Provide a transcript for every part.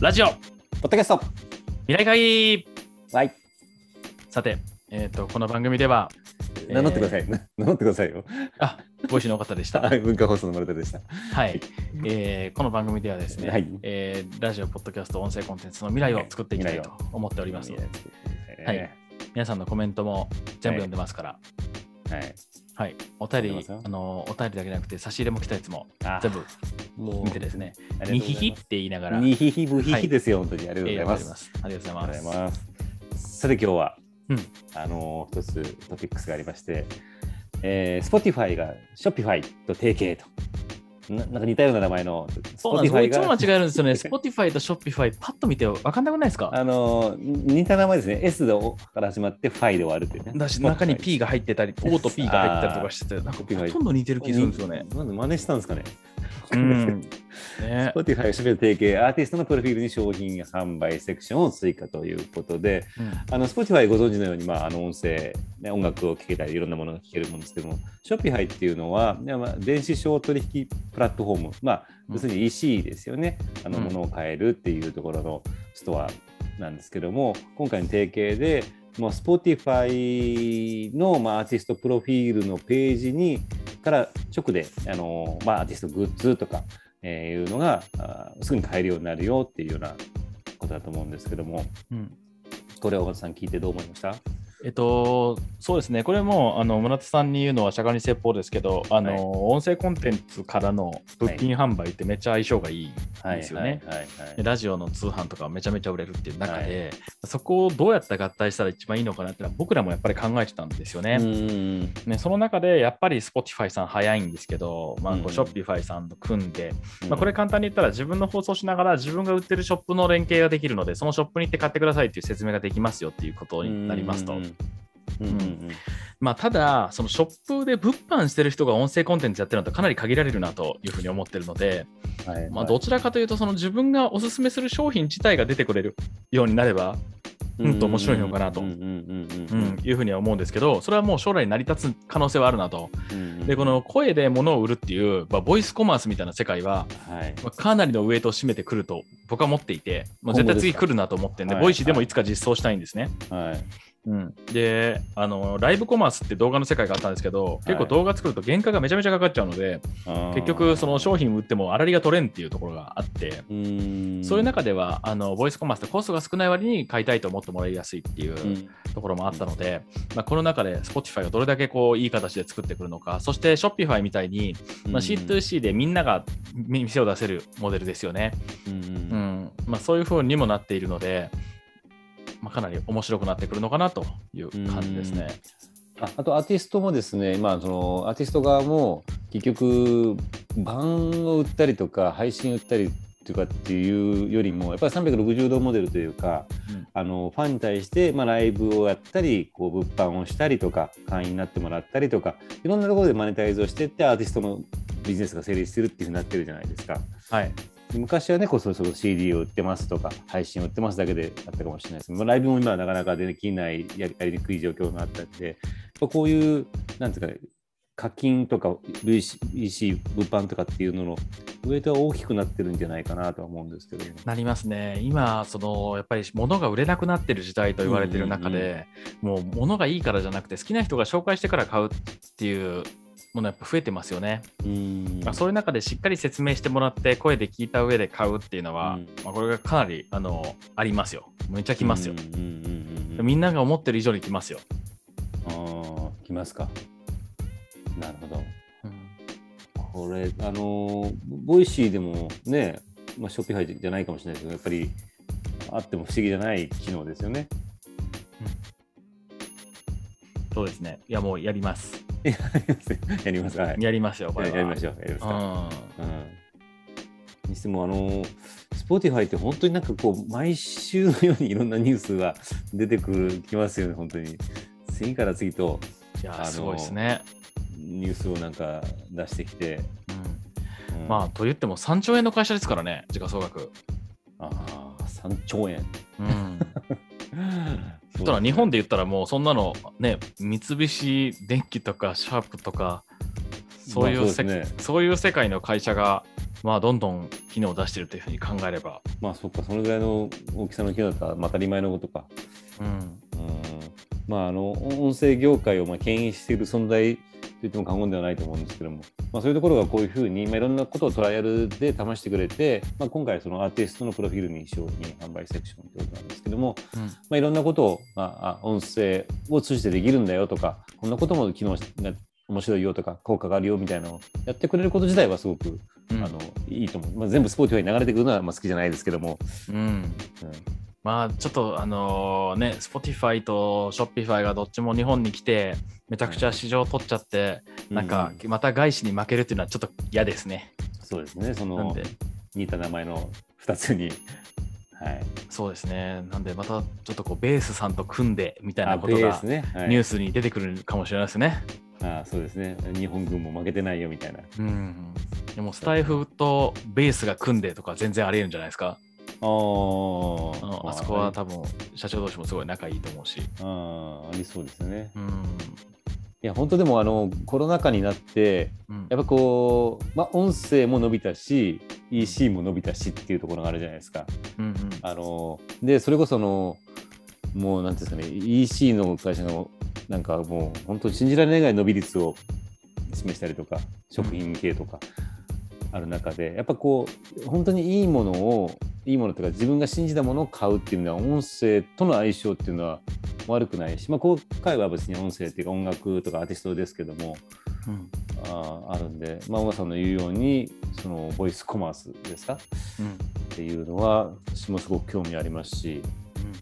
ラジオ。ポッドキャスト。未来会。議はい。さて、えっ、と、この番組では、えー名乗ってください。な 名乗ってくださいよ。あ、ご一緒の方 でした。はい、文化放送の丸田でした。はい、えーこの番組ではですね、はい。えーラジオ、ポッドキャスト、音声コンテンツの未来を作っていきたいと思っておりますので、はい。皆さんのコメントも全部読んでますから、はい。はい、お便りあの、お便りだけじゃなくて、差し入れも来たやつもあ全部も見てですね、にひひって言いながら、にひひぶひひですよ、本当に。ありがとうございます。ありがとうございます。ございます。さて今日は、うんあのー、一つトピックスがありまして、えー、Spotify が Shopify と提携と。ななんか似たような名前のそうなんです。いつもが間違えるんですよね。Spotify と Shopify、パッと見て分かんなくないですか？あのー似た名前ですね。S でおから始まって、ファイで終わるっていうね。だし、中に P が入ってたり、O と P が入ってたりとかしてて、なんかほとんど似てる気するんですよね。なんで真似したんですかね？うん。ね Spotify が締める提携、アーティストのプロフィールに商品販売セクションを追加ということで、うんあの Spotify ご存知のように、まあ、あの音声、ね、音楽を聴けたり、いろんなものが聴けるものですけども、Shopify っていうのは、ねまあ、電子商取引プラットフォーム、まあ、うん。要するに EC ですよね、あのうん。ものを買えるっていうところのストアなんですけども、今回の提携で、もう Spotify の、まあ、アーティストプロフィールのページにから直であの、まあ、アーティストグッズとか、えーいうのがあすぐに買えるようになるよっていうようなことだと思うんですけども、うん。これは尾形さん聞いてどう思いました？えっと、そうですね、これもあの村田さんに言うのは釈迦に説法ですけど、あのはい。音声コンテンツからの物品販売ってめっちゃ相性がいいですよね。ラジオの通販とかめちゃめちゃ売れるっていう中で、そこをどうやって合体したら一番いいのかなってのは僕らもやっぱり考えてたんですよね。ねその中でやっぱり Spotify さん早いんですけど、まあ、こううん Shopify さんと組んで、まあ、これ簡単に言ったら自分の放送しながら自分が売ってるショップの連携ができるので、そのショップに行って買ってくださいっていう説明ができますよっていうことになりますと。うん。うん。うんまあ、ただ、そのショップで物販してる人が音声コンテンツやってるのとかなり限られるなというふうに思ってるので、はいまあ、どちらかというと、その自分がおすすめする商品自体が出てくれるようになれば、うんと面白いのかなとうんうんうんううんん、いうふうには思うんですけど、それはもう将来成り立つ可能性はあるなと。うんで、この声で物を売るっていう、まあ、ボイスコマースみたいな世界は、はい。まあかなりのウエイトを占めてくると僕は思っていて、まあ、絶対次来るなと思ってんで、はい。 Voicyでもいつか実装したいんですね。はいうん、であの、ライブコマースって動画の世界があったんですけど、結構動画作ると原価がめちゃめちゃかかっちゃうので、結局、その商品売っても粗利が取れんっていうところがあって、うん。そういう中では、あのボイスコマースってコストが少ない割に買いたいと思ってもらいやすいっていううん。ところもあったので、まあ、この中で Spotify がどれだけこういい形で作ってくるのか、そして Shopify みたいに、まあ、C2C でみんなが店を出せるモデルですよね。うんうん。うん。まあ、そういう風にもなっているので、まあ、かなり面白くなってくるのかなという感じですね。ああとアーティストもですね、まあ、そのアーティスト側も結局版を売ったりとか配信売ったりとかっていうよりもやっぱり360度モデルというか、うんあのファンに対して、まあ、ライブをやったりこう物販をしたりとか会員になってもらったりとかいろんなところでマネタイズをしていってアーティストのビジネスが成立してるっていうふうになってるじゃないですか。はい、で昔はね、こうそろそろ CD を売ってますとか、配信を売ってますだけであったかもしれないです。けど、まあライブも今はなかなかできない、やりやりにくい状況があったんで、こういう、なんていうかね、課金とか VC、物販とかっていうののウエイトは大きくなってるんじゃないかなとは思うんですけど、なりますね。今、そのやっぱり物が売れなくなってる時代と言われてる中で、もう物がいいからじゃなくて、好きな人が紹介してから買うっていうものやっぱ増えてますよね。うんまあ、そういう中でしっかり説明してもらって、声で聞いた上で買うっていうのは、うんまあ、これがかなりあのありますよ。めっちゃきますようん。うんうんうんみんなが思ってる以上にきますよ。ああ、来ますか。なるほど。うんこれ、あのー Voicyでもね、まあ、 Shopify じゃないかもしれないですけど、やっぱりあっても不思議じゃない機能ですよね。そうですね。いや、もうやります。やりますやります。はい。やりますよ、これは。やりましょう。やりますか。うんうん。にしても、あのー、 Spotify って本当になんかこう、毎週のようにいろんなニュースが出てくる、きますよね、本当に。次から次といや、すごいですね。ニュースをなんか出してきて。うんうんまあ、と言っても3兆円の会社ですからね、時価総額。ああ、3兆円。うん。そただ日本で言ったらもうそんなのね、三菱電機とかシャープとか、そういうせ、まねそういう世界の会社がまあ、どんどん機能を出してるというふうに考えれば。まあ、そっか、そのぐらいの大きさの機能だったら、まあ、当たり前のことか。うん。うんまあ、あの音声業界をまあ牽引している存在と言っても過言ではないと思うんですけども、まあ、そういうところがこういうふうに、まあ、いろんなことをトライアルで試してくれて、まあ、今回そのアーティストのプロフィールに商品販売セクションということなんですけども、うん。まあ、いろんなことを、まあ、音声を通じてできるんだよとかこんなことも機能が面白いよとか効果があるよみたいなのをやってくれること自体はすごく、うん。あのいいと思う、まあ、全部 Spotify に流れてくるのはまあ好きじゃないですけども、うん。うんまあちょっとあのね、Spotify と Shopify がどっちも日本に来て、めちゃくちゃ市場取っちゃって、なんかまた外資に負けるっていうのはちょっと嫌ですね。そうですねその似た名前の2つに。はい、そうですね。なんでまたちょっとこうベースさんと組んでみたいあなことがニュースに出てくるかもしれないですね。あそうですね日本軍も負けてないよみたいな。うん。でもスタイフとベースが組んでとか全然ありえるんじゃないですか。あーあのあそこは多分社長同士もすごい仲いいと思うし。あーありそうですね。うん。いや本当でもあのコロナ禍になってうんやっぱこう、まあ、音声も伸びたし EC も伸びたしっていうところがあるじゃないですか。うんうんあのでそれこそのもうなんていうんですかね EC の会社のなんかもう本当に信じられないぐらい伸び率を示したりとか食品系とかある中で、やっぱこう本当にいいものをいいものとか自分が信じたものを買うっていうのは音声との相性っていうのは悪くないし、まあ、今回は別に音声っていうか音楽とかアーティストですけどもうん。あーあるんで、まあ、小川さんの言うようにそのボイスコマースですか？うん。っていうのは私もすごく興味ありますし、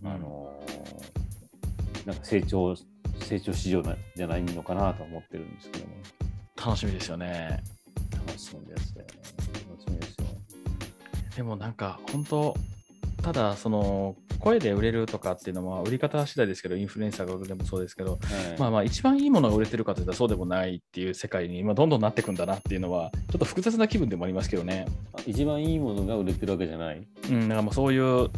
うんあのーなんか成長成長市場なじゃないのかなと思ってるんですけども。楽しみですよね。楽しみですよねでもなんか本当ただその声で売れるとかっていうのは売り方次第ですけどインフルエンサーが売るでもそうですけど、はいまあまあ一番いいものが売れてるかというとそうでもないっていう世界に今どんどんなっていくんだなっていうのはちょっと複雑な気分でもありますけどね。あ一番いいものが売れてるわけじゃない？うん、だからもうそういう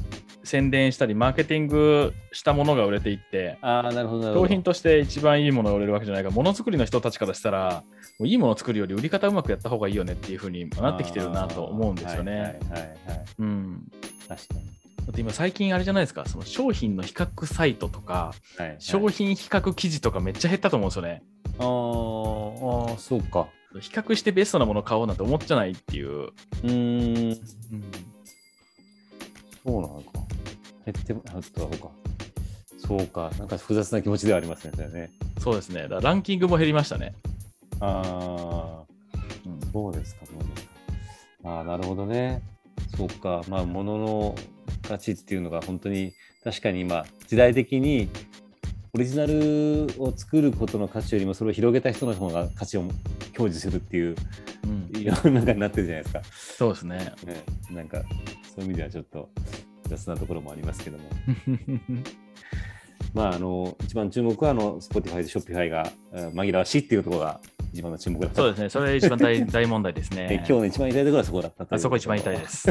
宣伝したりマーケティングしたものが売れていってああなるほど商品として一番いいものが売れるわけじゃないからものづくりの人たちからしたらもういいものを作るより売り方うまくやった方がいいよねっていうふうになってきてるなと思うんですよね。確かに。だって今最近あれじゃないですか、その商品の比較サイトとか、はいはい、商品比較記事とかめっちゃ減ったと思うんですよね。あーあーそうか。比較してベストなものを買おうなんて思っちゃないっていう。うーん。うん。そうなのか減ってもあった方かそうかなんか複雑な気持ちではありますねそれねそうですね。ランキングも減りましたね。ああうんそうですか、そうですか。ああ、なるほどね。そうか、まあ、物の価値っていうのが本当に確かに今、時代的にオリジナルを作ることの価値よりもそれを広げた人の方が価値を享受するっていううん、世の中になってるじゃないですか。そうですね。ね、なんかそういう意味ではちょっと雑なところもありますけども。まあ、あの一番注目はあの Spotify と Shopify がうん紛らわしいっていうところが一番の注目だった。そうですね。それ一番大 大問題ですえね。今日の一番痛いところはそこだったあそこ一番痛いです。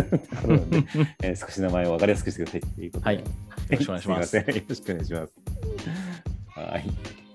えー少し名前を分かりやすくしてくださいということで。はいよろしくお願いします すいま。よろしくお願いします。はい。